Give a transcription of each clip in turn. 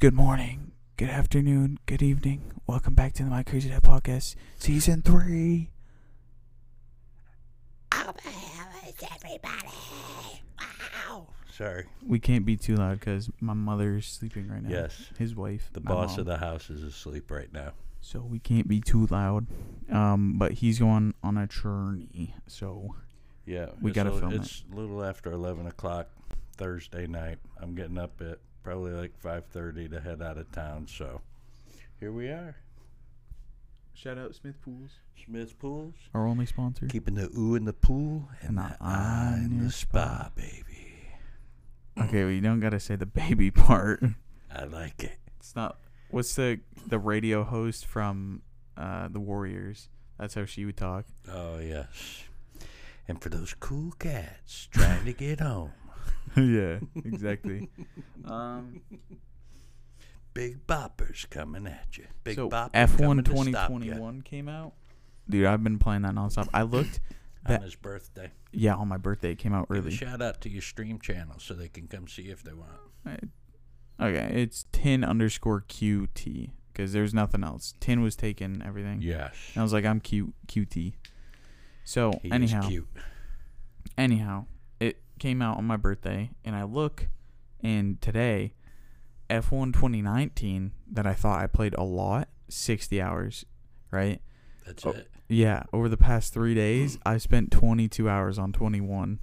Good morning, good afternoon, good evening. Welcome back to the My Crazy Dad Podcast, Season 3. Sorry. We can't be too loud because my mother's sleeping right now. Yes. His wife. The boss mom. of the house is asleep right now. So we can't be too loud. Um, but he's going on a journey. So Yeah. We gotta a, film it. It's a little after 11 o'clock Thursday night. I'm getting up at probably like 5.30 to head out of town. So here we are. shout out Smith Pools, Smith Pools. our only sponsor. Keeping the ooh in the pool and, And the the eye eye in in the spa, spa. baby. Okay, well you don't gotta say the baby part. I like it. It's not. What's the the radio host from uh, the Warriors? That's how she would talk. Oh, yes. And for those cool cats trying to get home, yeah, exactly. um, big boppers coming at you. Big so bopper F1 coming to stop ya 2021 came out. Dude, I've been playing that nonstop. I looked. on that- his birthday. Yeah, on my birthday it came out Give a early. shout out to your stream channel so they can come see if they want. Okay, it's tin underscore QT because there's nothing else. Tin was taken everything. Yes. And I was like, I'm Q QT. So He anyhow, is cute. anyhow, came out on my birthday, and I look, and today, F1 2019 that I thought I played a lot, 60 hours, right? That's oh. it. Yeah, over the past three days, I spent 22 hours on 21.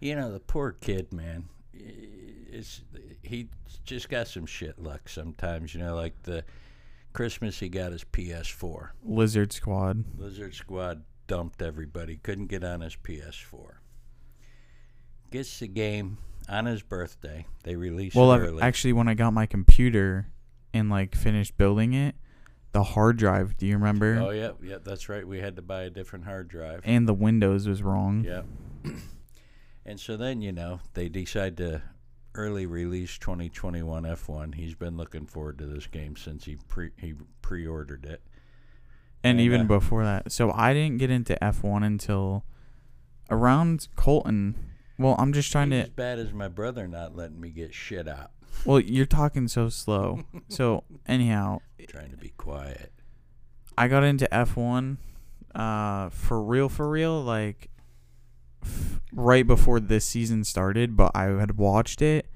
You know the poor kid, man. It's he just got some shit luck sometimes. You know, like the Christmas he got his PS4. Lizard Squad. Lizard Squad dumped everybody. Couldn't get on his PS4. Gets the game on his birthday. They released Well, it early. actually, when I got my computer and like finished building it, the hard drive. Do you remember? oh yeah, yeah, that's right. We had to buy a different hard drive. And the Windows was wrong. Yeah. and so then, you know, they decide to early release 2021 F1. He's been looking forward to this game since he pre he pre-ordered it. and And, even uh, before that. So I didn't get into F1 until around Colton. Well, I'm just trying Ain't to. as bad as my brother not letting me get shit out. Well, you're talking so slow. so anyhow, Trying to be quiet. I got into F1 uh for real for real like f- right before this season started, but I had watched it.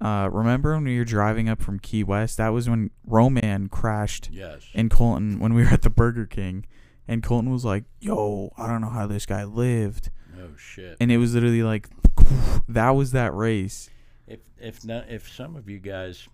Uh remember when we were driving up from Key West? That was when Romain crashed Yes. in Colton when we were at the Burger King. And Colton was like, "Yo, I don't know how this guy lived." Oh shit. And it was literally like that was that race. if if not, if some of you guys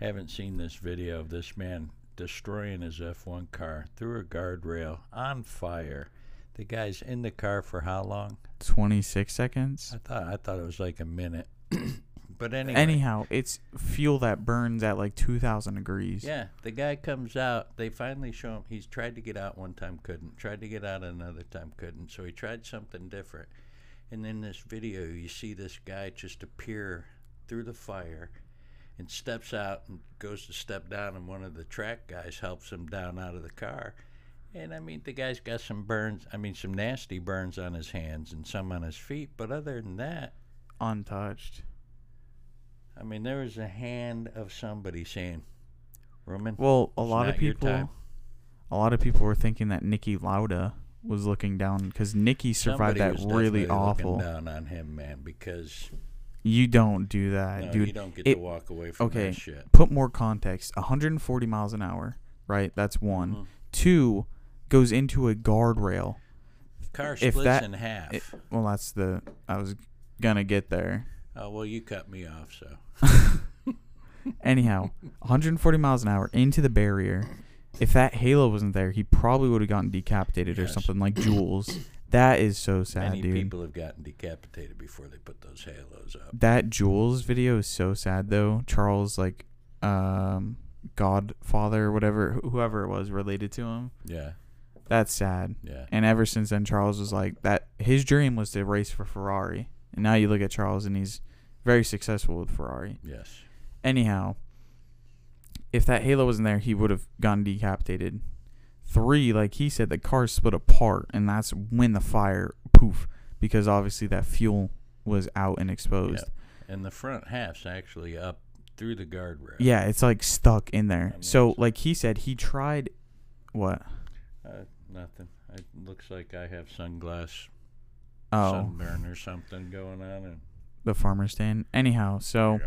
haven't seen this video of this man destroying his F1 car through a guardrail on fire. The guy's in the car for how long? 26 seconds. I thought I thought it was like a minute. but anyway, Anyhow, it's fuel that burns at like 2000 degrees. yeah, the guy comes out. They finally show him. He's tried to get out one time, couldn't. Tried to get out another time, couldn't. So he tried something different. And in this video, you see this guy just appear through the fire and steps out and goes to step down, and one of the track guys helps him down out of the car. And I mean, the guy's got some burns. I mean, some nasty burns on his hands and some on his feet. But other than that, Untouched. I mean, there was a hand of somebody saying, "Romain, Well, a lot of not your time. people a lot of people were thinking that Niki Lauda was looking down cuz Niki survived Somebody that really awful. Down on him, man, because You don't do that, no, dude. you don't get it- to walk away from okay. that shit. Put more context. 140 miles an hour, right? That's one. Mhm. Two goes into a guardrail. Car if splits that- in half. It, well, that's the I was gonna get there. Oh well, you cut me off, so Anyhow, 140 miles an hour into the barrier. If that halo wasn't there, he probably would have gotten decapitated or something like Jules. That is so sad, many dude. people have gotten decapitated before they put those halos up. That Jules video is so sad though. Charles like um Godfather or whatever whoever it was related to him. Yeah, That's sad. yeah. And ever since then Charles was like that his dream was to race for Ferrari. And now you look at Charles and he's very successful with Ferrari. Yes. Anyhow, if that halo wasn't there, he would have gotten decapitated. Three, like he said, the car split apart, and that's when the fire poof, because obviously that fuel was out and exposed. And the front half's actually up through the guardrail. Yeah, it's like stuck in there. That So, like he said, he tried. What? Uh, nothing. It looks like I have sunglass Oh, sunburn or something going on. And the farmer stand. Anyhow, so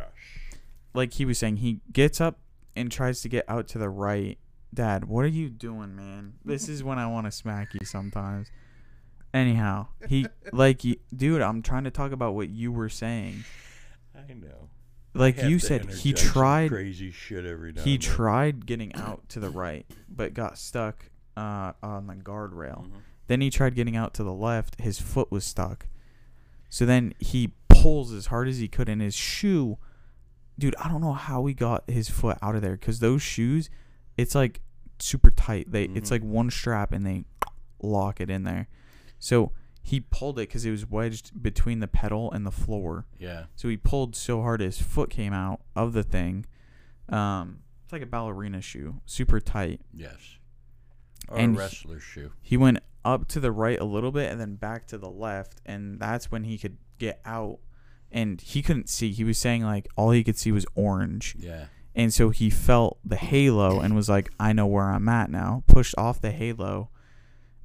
like he was saying, he gets up and tries to get out to the right. Dad, what are you doing, man? This is when I want to smack you sometimes. Anyhow, he like, dude, I'm trying to talk about what you were saying. I know. Like I you said, he tried. crazy shit every now He tried getting out to the right, but got stuck uh, on the guardrail. Mhm. Then he tried getting out to the left. His foot was stuck. So then he pulls as hard as he could, and his shoe, dude, I don't know how he got his foot out of there because those shoes, it's like super tight. They it's Mhm. like one strap and they lock it in there. So he pulled it because it was wedged between the pedal and the floor. Yeah. So he pulled so hard his foot came out of the thing. Um, it's like a ballerina shoe, super tight. Yes. Or And a he- wrestler's shoe. He went up to the right a little bit and then back to the left, and that's when he could get out. And he couldn't see. He was saying like all he could see was orange, Yeah. and so he felt the halo and was like, "I know where I'm at now." Pushed off the halo,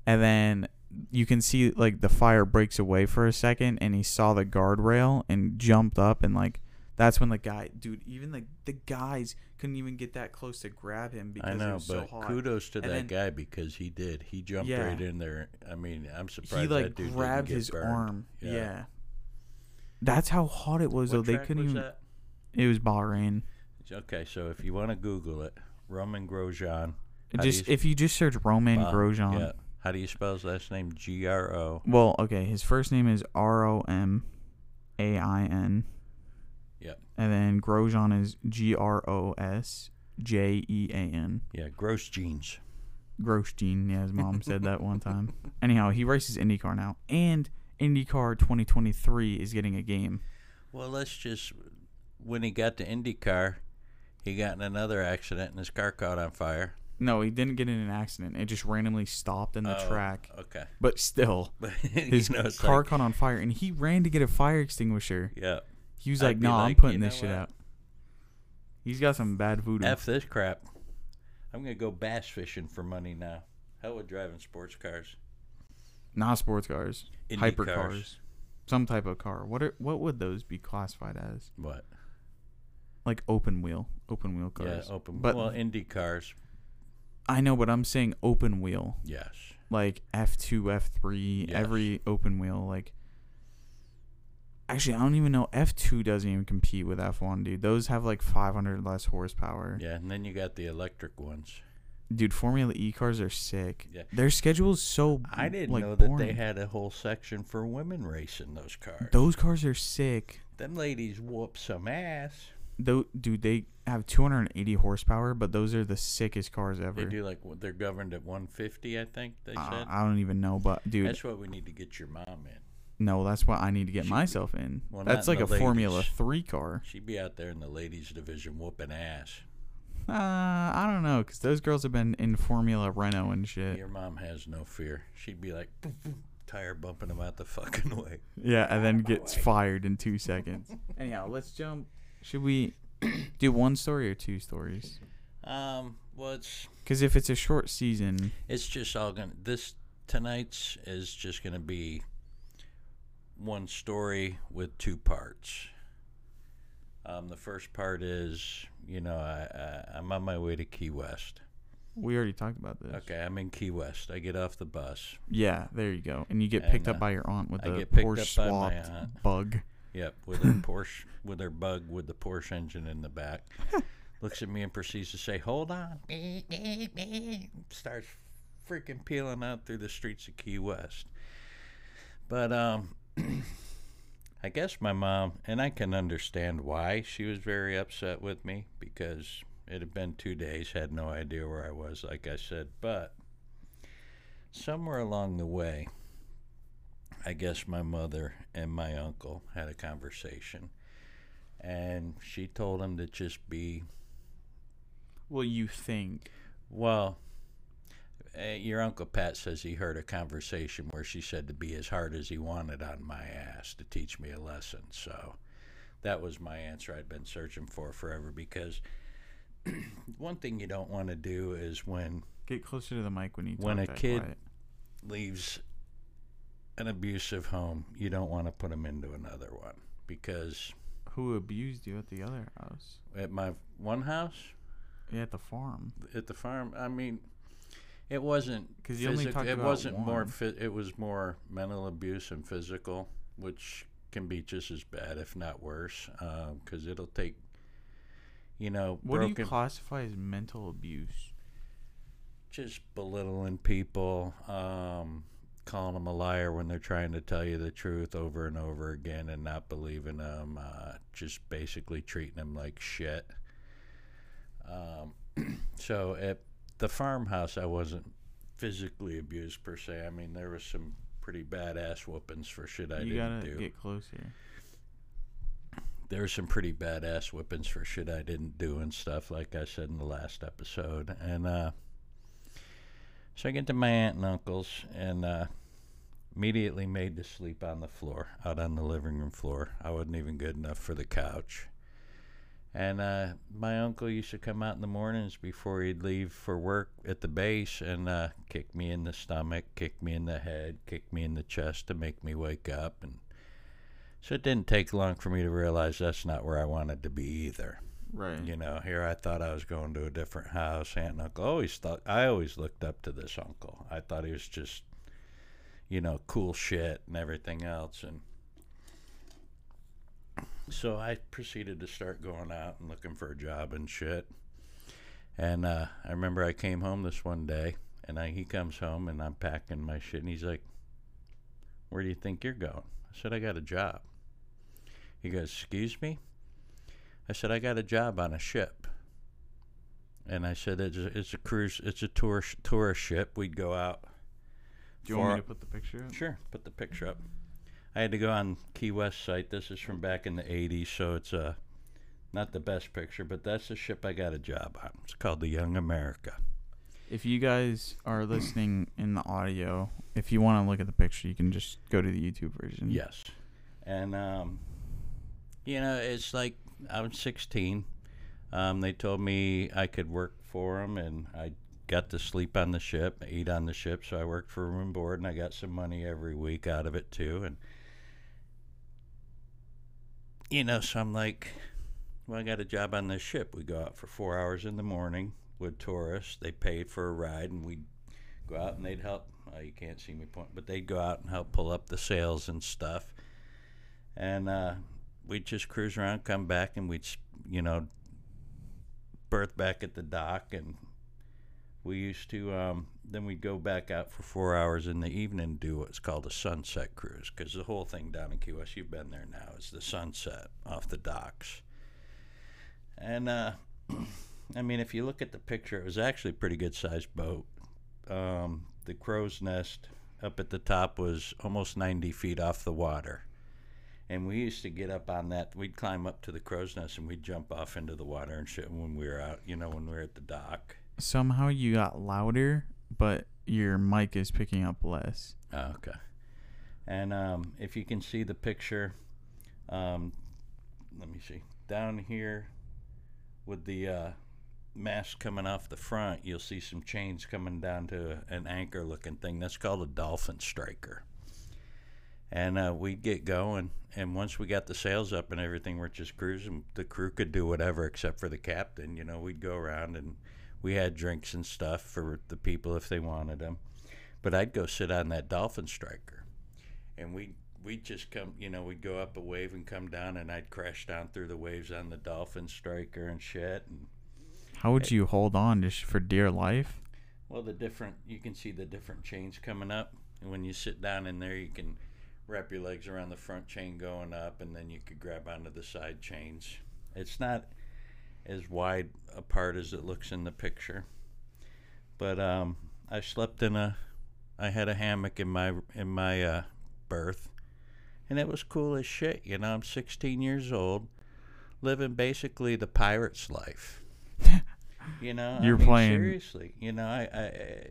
and then you can see like the fire breaks away for a second, and he saw the guardrail and jumped up and like. That's when the guy, dude, even like the guys couldn't even get that close to grab him because I it know, was so but hot. kudos to And that then- guy because he did. He jumped Yeah. right in there. I mean, I'm surprised he like that dude grabbed didn't get his burned. arm. Yeah. Yeah. That's how hot it was What though. They track couldn't was even that? it was Bahrain. Okay, so if you want to Google it, Romain Grosjean. How do just you- if you just search Romain Bah- Grosjean. Yeah. How do you spell his last name? G R O. Well, okay, his first name is R O M A I N. Yep. And then Grosjean is G R O S J E A N. Yeah, gross jeans. Grosjean, yeah, his mom said that one time. Anyhow, he races IndyCar now, and IndyCar 2023 is getting a game. Well, let's just. When he got to IndyCar, he got in another accident and his car caught on fire. No, he didn't get in an accident. It just randomly stopped in the Oh, track. Okay. But still, his know, car like, caught on fire, and he ran to get a fire extinguisher. yeah. He was I'd like, "No, I'm putting this shit what? out." He's got some bad voodoo. F this crap. I'm gonna go bass fishing for money now. Hell with driving sports cars. Not sports cars, Indy hypercars, cars. some type of car. What are what would those be classified as? What? Like open wheel, open wheel cars. Yeah, open. But well, Indy cars. I know, but I'm saying open wheel, Yes. like F two, F three, every open wheel. Like, actually, I don't even know. F two doesn't even compete with F one, dude. Those have like 500 less horsepower. Yeah, and then you got the electric ones. Dude, Formula E cars are sick. Yeah. Their schedule's so I didn't like, know that boring. they had a whole section for women racing those cars. Those cars are sick. Them ladies whoop some ass. Though, dude, they have 280 horsepower, but those are the sickest cars ever. They do like they're governed at 150, I think they Uh, said. I don't even know, but dude, That's what we need to get your mom in. no, that's what I need to get myself in. well, that's like a the Formula. Three car. She'd be out there in the ladies division whooping ass. Uh, I don't know, cause those girls have been in Formula Renault and shit. Your mom has no fear. She'd be like tire bumping them out the fucking way. Yeah, and then gets fired in two seconds. Anyhow, let's jump. Should we do one story or two stories? Um, well, it's Because if it's a short season, it's just all gonna this tonight's is just gonna be one story with two parts. Um, the first part is, you know, I, I I'm on my way to Key West. we already talked about this. Okay, I'm in Key West. I get off the bus. Yeah, there you go. And you get And, picked up uh, by your aunt with I a Porsche up by my swapped aunt. bug. Yep, with her Porsche, with her bug, with the Porsche engine in the back. Looks at me and proceeds to say, "Hold on." Starts freaking peeling out through the streets of Key West. But um, I guess my mom, and I can understand why she was very upset with me because it had been two days, had no idea where I was, like I said. But somewhere along the way, I guess my mother and my uncle had a conversation, and she told him to just be Well, you think? well. Uh, your uncle Pat says he heard a conversation where she said to be as hard as he wanted on my ass to teach me a lesson. So That was my answer I'd been searching for forever because one thing you don't want to do is when Get closer to the mic when you When a kid- quiet. leaves an abusive home, you don't want to put him into another one because Who abused you at the other house? at my one house Yeah, at the farm. at the farm, I mean, it wasn't 'Cause you only talked it about wasn't more one. phy- it was more mental abuse and physical, which can be just as bad, if not worse, because it'll take, you know, What do you classify as mental abuse? just belittling people, um, calling them a liar when they're trying to tell you the truth over and over again and not believing them, uh, just basically treating them like shit. Um, so at the farmhouse, I wasn't physically abused per se. I mean, there was some pretty badass whoopings for shit I you didn't gotta do. get closer. there were some pretty badass whippings for shit I didn't do and stuff, like I said in the last episode. And uh, so I get to my aunt and uncle's and uh, immediately made to sleep on the floor, out on the living room floor. I wasn't even good enough for the couch. And uh, my uncle used to come out in the mornings before he'd leave for work at the base and uh, kick me in the stomach, kick me in the head, kick me in the chest to make me wake up. And so it didn't take long for me to realize that's not where I wanted to be either. Right. You know, here I thought I was going to a different house. Aunt and uncle always thought I always looked up to this uncle. I thought he was just, you know, cool shit and everything else. And so I proceeded to start going out and looking for a job and shit. And uh, I remember I came home this one day, and I, he comes home, and I'm packing my shit, and he's like, "Where do you think you're going?" I said, "I got a job." He goes, "Excuse me." I said, I got a job on a ship. And I said, it's a, it's a cruise, it's a tour tourist ship. We'd go out. Do you want me to put the picture up? Sure, put the picture up. I had to go on Key West site. This is from back in the 80s, so it's uh, not the best picture, but that's the ship I got a job on. It's called the Young America. If you guys are listening in the audio, if you want to look at the picture, you can just go to the YouTube version. Yes. And, um, you know, it's like I was 16. Um, they told me I could work for them, and I got to sleep on the ship, eat on the ship. So I worked for room and board, and I got some money every week out of it, too. And, you know, so I'm like, well, I got a job on this ship. We go out for four hours in the morning with tourists. They paid for a ride, and we'd go out and they'd help. Uh, you can't see me point, but they'd go out and help pull up the sails and stuff. And uh, we'd just cruise around, come back, and we'd, you know, berth back at the dock. And we used to, um, then we'd go back out for four hours in the evening and do what's called a sunset cruise. Because the whole thing down in Key West, you've been there now, is the sunset off the docks. And, uh, I mean, if you look at the picture, it was actually a pretty good sized boat. Um, the crow's nest up at the top was almost 90 feet off the water. And we used to get up on that. We'd climb up to the crow's nest and we'd jump off into the water and shit when we were out, you know, when we were at the dock. Somehow you got louder, but your mic is picking up less. Oh, okay. And um, if you can see the picture, um, let me see. Down here with the uh, mast coming off the front, you'll see some chains coming down to an anchor looking thing. That's called a dolphin striker. And uh, we'd get going. And once we got the sails up and everything, we're just cruising. The crew could do whatever except for the captain. You know, we'd go around and we had drinks and stuff for the people if they wanted them. But I'd go sit on that dolphin striker, and we we'd just come, you know, we'd go up a wave and come down, and I'd crash down through the waves on the dolphin striker and shit. And How would you hold on just for dear life? well, the different you can see the different chains coming up, and when you sit down in there, you can wrap your legs around the front chain going up, and then you could grab onto the side chains. It's not as wide apart as it looks in the picture, but um, I slept in a, I had a hammock in my in my uh, berth, and it was cool as shit. You know, I'm 16 years old, living basically the pirate's life. you know, You're mean, playing- seriously. You know, I, I, I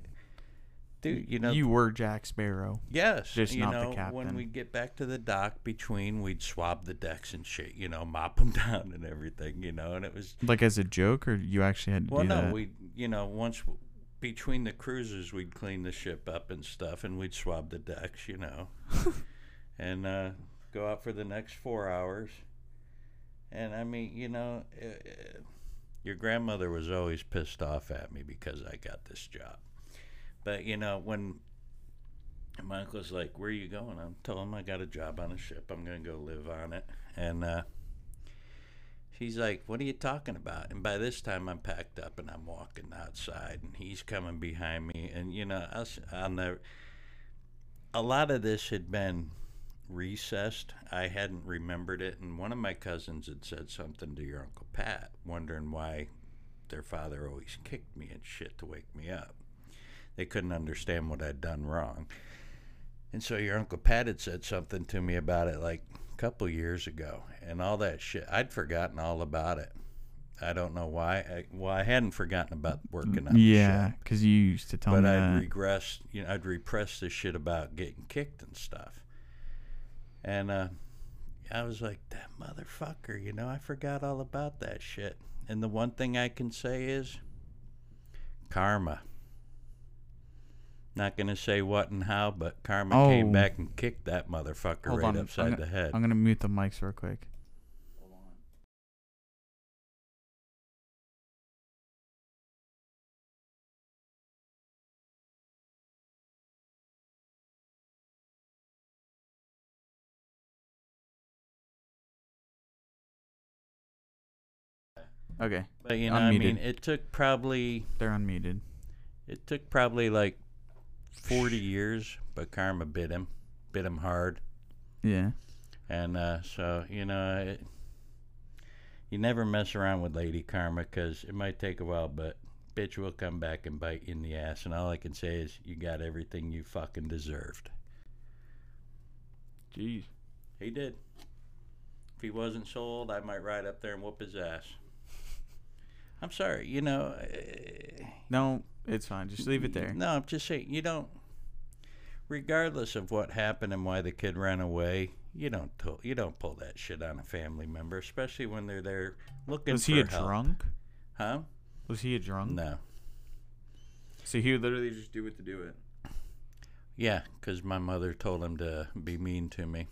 dude, you know, you were Jack Sparrow. Yes, Just not the know, when captain. we get back to the dock, between we'd swab the decks and shit, you know, mop them down and everything, you know, and it was Like as a joke, or you actually had to well, do no, that? we, you know, once between the cruises, we'd clean the ship up and stuff, and we'd swab the decks, you know, and uh, go out for the next four hours. And I mean, you know, uh, uh, your grandmother was always pissed off at me because I got this job. But you know, when my uncle's like, "Where are you going?" I'm telling him I got a job on a ship. I'm gonna go live on it, and uh, She's like, "What are you talking about?" And by this time, I'm packed up and I'm walking outside, and he's coming behind me. And you know, the a lot of this had been recessed. I hadn't remembered it, and one of my cousins had said something to your uncle Pat, wondering why their father always kicked me and shit to wake me up. They couldn't understand what I'd done wrong. And so your uncle Pat had said something to me about it like a couple years ago, and all that shit. I'd forgotten all about it. I don't know why. I, well, I hadn't forgotten about working on yeah, because you used to tell but me I'd that. regress. You know, I'd repress this shit about getting kicked and stuff. And uh, I was like, that motherfucker. You know, I forgot all about that shit. And the one thing I can say is karma. Not gonna say what and how, but karma Oh. came back and kicked that motherfucker Hold right on, upside gonna- the head. I'm gonna mute the mics real quick. Hold on. Okay, But you know, I mean, Unmuted. it took probably they're unmuted. it took probably like forty years, but karma bit him, bit him hard, Yeah. and uh, so you know, it, you never mess around with Lady Karma because it might take a while, but bitch will come back and bite you in the ass. And all I can say is, you got everything you fucking deserved. Jeez. He did. If he wasn't sold, I might ride up there and whoop his ass. I'm sorry, you know. eh, No, it's fine. Just leave it there. No, I'm just saying you don't. Regardless of what happened and why the kid ran away, you don't you don't pull that shit on a family member, especially when they're there looking Was he a help. drunk? Huh? Was he a drunk? No. So he would literally just do it to do it. Yeah, because my mother told him to be mean to me,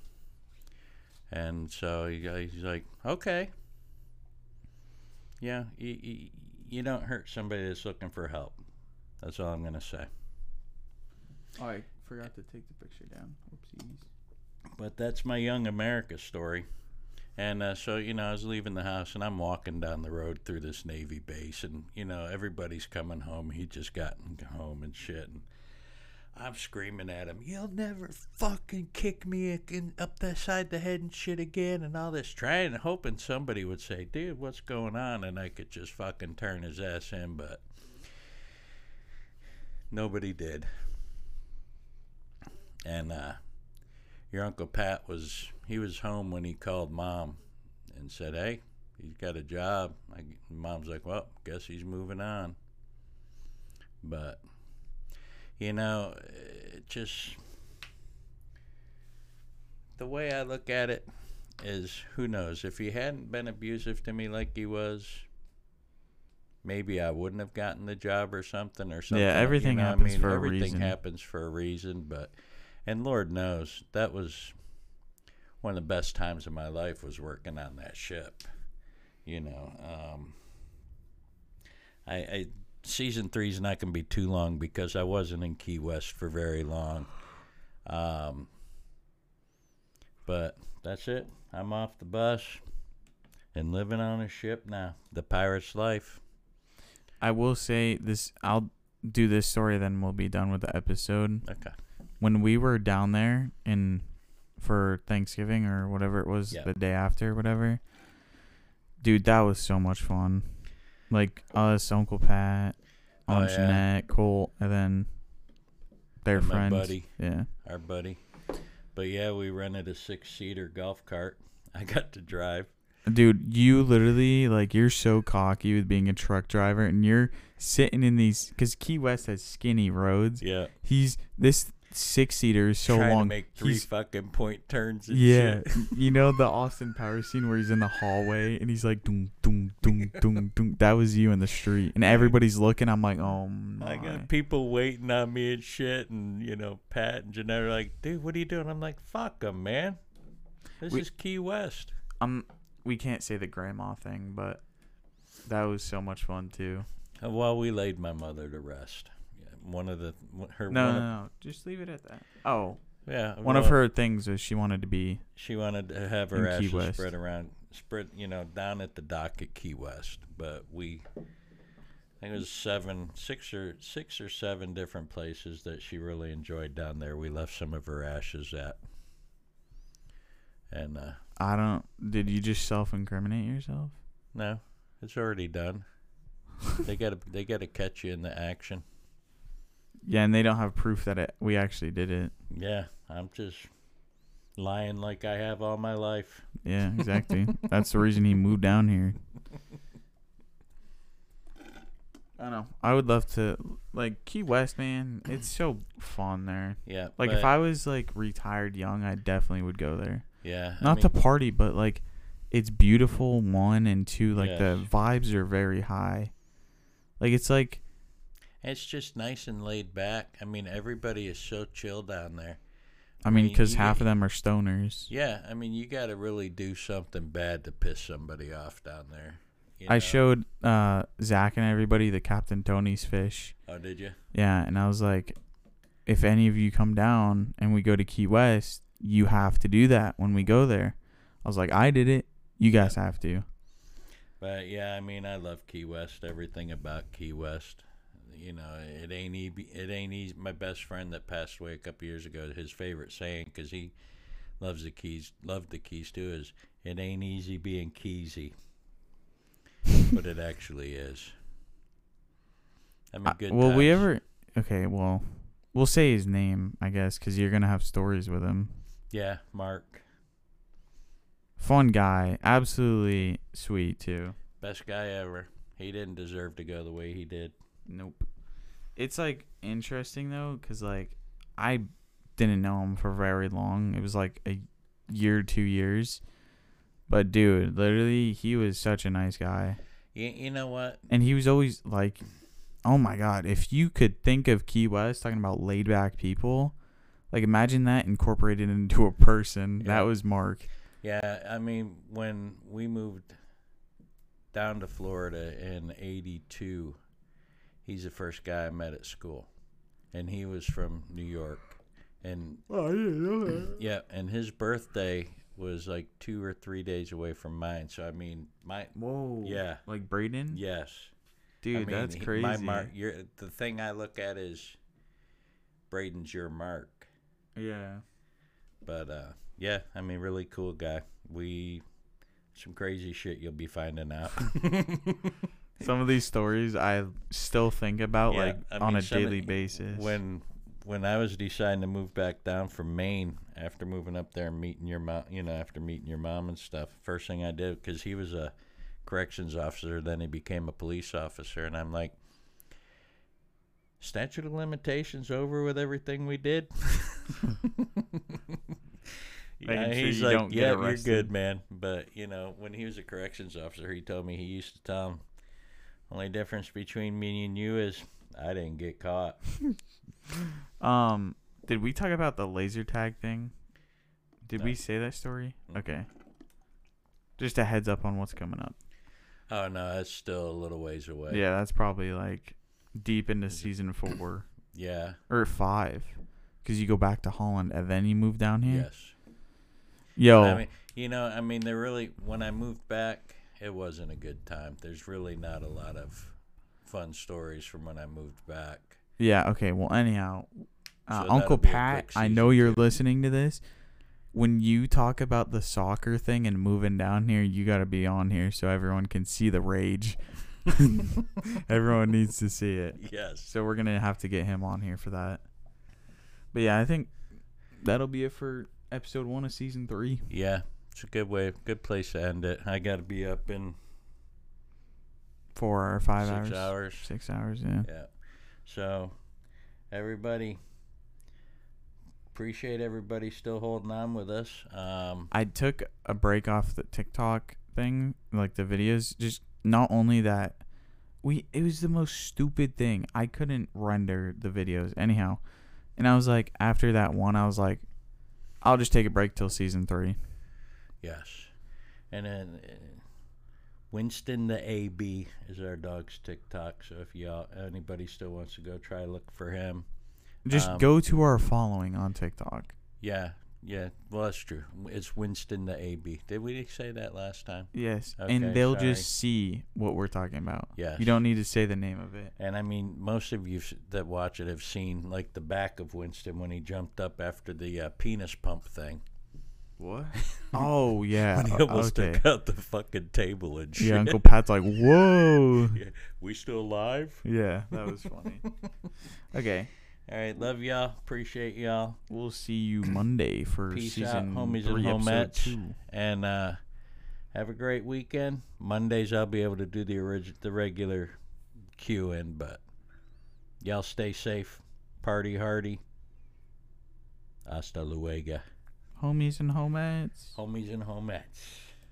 and so he, uh, he's like, okay. Yeah, you, you, you don't hurt somebody that's looking for help. That's all I'm gonna say. Oh, I forgot to take the picture down. Oopsies. But that's my young America story. And uh, so, you know, I was leaving the house and I'm walking down the road through this Navy base, and, you know, everybody's coming home. He just gotten home and shit. And I'm screaming at him, You'll never fucking kick me up the side the head and shit again, and all this. Trying, hoping somebody would say, Dude, what's going on? And I could just fucking turn his ass in, but nobody did. And, uh, your uncle Pat was he was home when he called mom and said, "Hey, he's got a job." I, mom's like, "Well, guess he's moving on." But you know, it just the way I look at it is, who knows? If he hadn't been abusive to me like he was, maybe I wouldn't have gotten the job or something or something. Yeah, everything you know? I happens mean, for a reason. everything happens for a reason, but and Lord knows that was one of the best times of my life was working on that ship. You know, um, I, I season three's not going to be too long because I wasn't in Key West for very long. Um, but that's it. I'm off the bus and living on a ship now. The pirate's life. I will say this. I'll do this story, then we'll be done with the episode. Okay. When we were down there in for Thanksgiving or whatever it was, Yeah. the day after, whatever. Dude, that was so much fun. Like us, Uncle Pat, Oh, Aunt yeah. Jeanette, Colt, and then their And my friends. buddy. Yeah. our buddy. But yeah, we rented a six seater golf cart. I got to drive. Dude, you literally like you're so cocky with being a truck driver, and you're sitting in these because Key West has skinny roads. Yeah. He's this six seater is so Trying long. to make three He's- fucking point turns. And yeah, shit. you know the Austin Power scene where he's in the hallway and he's like doom doom doom doom doom. That was you in the street, and everybody's looking. I'm like, oh my. I got people waiting on me and shit, and you know, Pat and Jeanette are like, "Dude, what are you doing?" I'm like, "Fuck them, man. This We- is Key West." Um, we can't say the grandma thing, but that was so much fun too. Uh, Well, we laid my mother to rest. One of the her No, no, no, just leave it at that. Oh, yeah one of her things was she wanted to be. she wanted to have her ashes West. spread around, spread you know down at the dock at Key West. But we, I think it was seven, six or six or seven different places that she really enjoyed down there. We left some of her ashes at, and uh, I don't. Did you just self-incriminate yourself? No, it's already done. they gotta they gotta catch you in the action. Yeah, and they don't have proof that it, we actually did it. Yeah, I'm just lying like I have all my life. Yeah, exactly. That's the reason he moved down here. I don't know. I would love to like Key West, man. It's so fun there. Yeah, Like if I was like retired young, I definitely would go there. Yeah, I Not mean, to party, but like it's beautiful one and two like the Yes. vibes are very high. Like it's like it's just nice and laid back. I mean, everybody is so chill down there. I mean mean, cuz you half get- of them are stoners. Yeah, I mean, you got to really do something bad to piss somebody off down there. you I know? showed uh Zach and everybody the Captain Tony's fish. Oh, did you? Yeah, and I was like, if any of you come down and we go to Key West, you have to do that when we go there. I was like, I did it. You guys have to. But yeah, I mean, I love Key West. Everything about Key West. You know, it ain't easy. It ain't easy. My best friend that passed away a couple years ago, his favorite saying, because he loves the Keys, loved the Keys too, is "It ain't easy being Keysy," but it actually is. I mean, Uh, good. will we ever? Okay, well, we'll say his name, I guess, because you're gonna have stories with him. Yeah, Mark, Fun guy, absolutely sweet too. best guy ever. He didn't deserve to go the way he did. Nope. It's like interesting though, cause like I didn't know him for very long. It was like a year, two years. But dude, literally, he was such a nice guy. You, you know what? and he was always like, "Oh my god, if you could think of Key West talking about laid back people, like imagine that incorporated into a person." Yeah. That was Mark. Yeah, I mean, when we moved down to Florida in 82, he's the first guy I met at school. And he was from New York. And Oh, I didn't know that. yeah, and his birthday was like 2 or 3 days away from mine. So I mean, my Whoa. Yeah. Like Braden. yes. Dude, I mean, that's he- crazy. My mark, you're, the thing I look at is Braden's your mark. Yeah. But uh, yeah, I mean, really cool guy. We some crazy shit you'll be finding out. Some of these stories I still think about Yeah, like I on a some of- daily basis. when when I was deciding to move back down from Maine after moving up there and meeting your mom, you know, after meeting your mom and stuff, first thing I did because he was a corrections officer, then he became a police officer, and I'm like, statute of limitations over with everything we did. Yeah, sure he's like, yeah, you're good, man. But you know, when he was a corrections officer, he told me he used to tell him, only difference between me and you is I didn't get caught. um, did we talk about the laser tag thing? Did No. we say that story? Okay. Just a heads up on what's coming up. Oh no, that's still a little ways away. Yeah, that's probably like deep into season four Yeah. or five, because you go back to Holland and then you move down here. Yes. Yo, I mean, you know, I mean, they're really when I moved back, it wasn't a good time. There's really not a lot of fun stories from when I moved back. yeah. Okay. Well, anyhow, uh, So Uncle that'll be a Pat, I know you're two. listening to this. When you talk about the soccer thing and moving down here, you got to be on here so everyone can see the rage. everyone needs to see it. Yes. So we're gonna have to get him on here for that. But yeah, I think that'll be it for episode one of season three. Yeah. It's a good way, good place to end it. I got to be up in Four or five six hours. hours. Six hours. Yeah. Yeah. So, everybody, appreciate everybody still holding on with us. Um, I took a break off the TikTok thing, like the videos. Just not only that, we it was the most stupid thing. I couldn't render the videos anyhow, and I was like, after that one, I was like, I'll just take a break till season three. yes. And then uh, Winston the AB is our dog's TikTok. So if y'all anybody still wants to go try look for him, Just Um, go to our following on TikTok. yeah, yeah. Well, that's true. It's Winston the AB. Did we say that last time? Yes, Okay, and they'll sorry. just see what we're talking about. Yes. You don't need to say the name of it. And I mean, most of you that watch it have seen like the back of Winston when he jumped up after the uh, penis pump thing. What? oh yeah. when he almost okay. took out the fucking table and shit. Yeah, Uncle Pat's like, whoa. Yeah, we still alive? Yeah, that was funny. okay, All right, love y'all. Appreciate y'all. we'll see you Monday for Peace out, season homies and three, episode homettes. two. And uh, have a great weekend. Mondays I'll be able to do the orig- the regular Q in, but y'all stay safe. Party hardy. Hasta luego. Homies and homettes. Homies and homettes.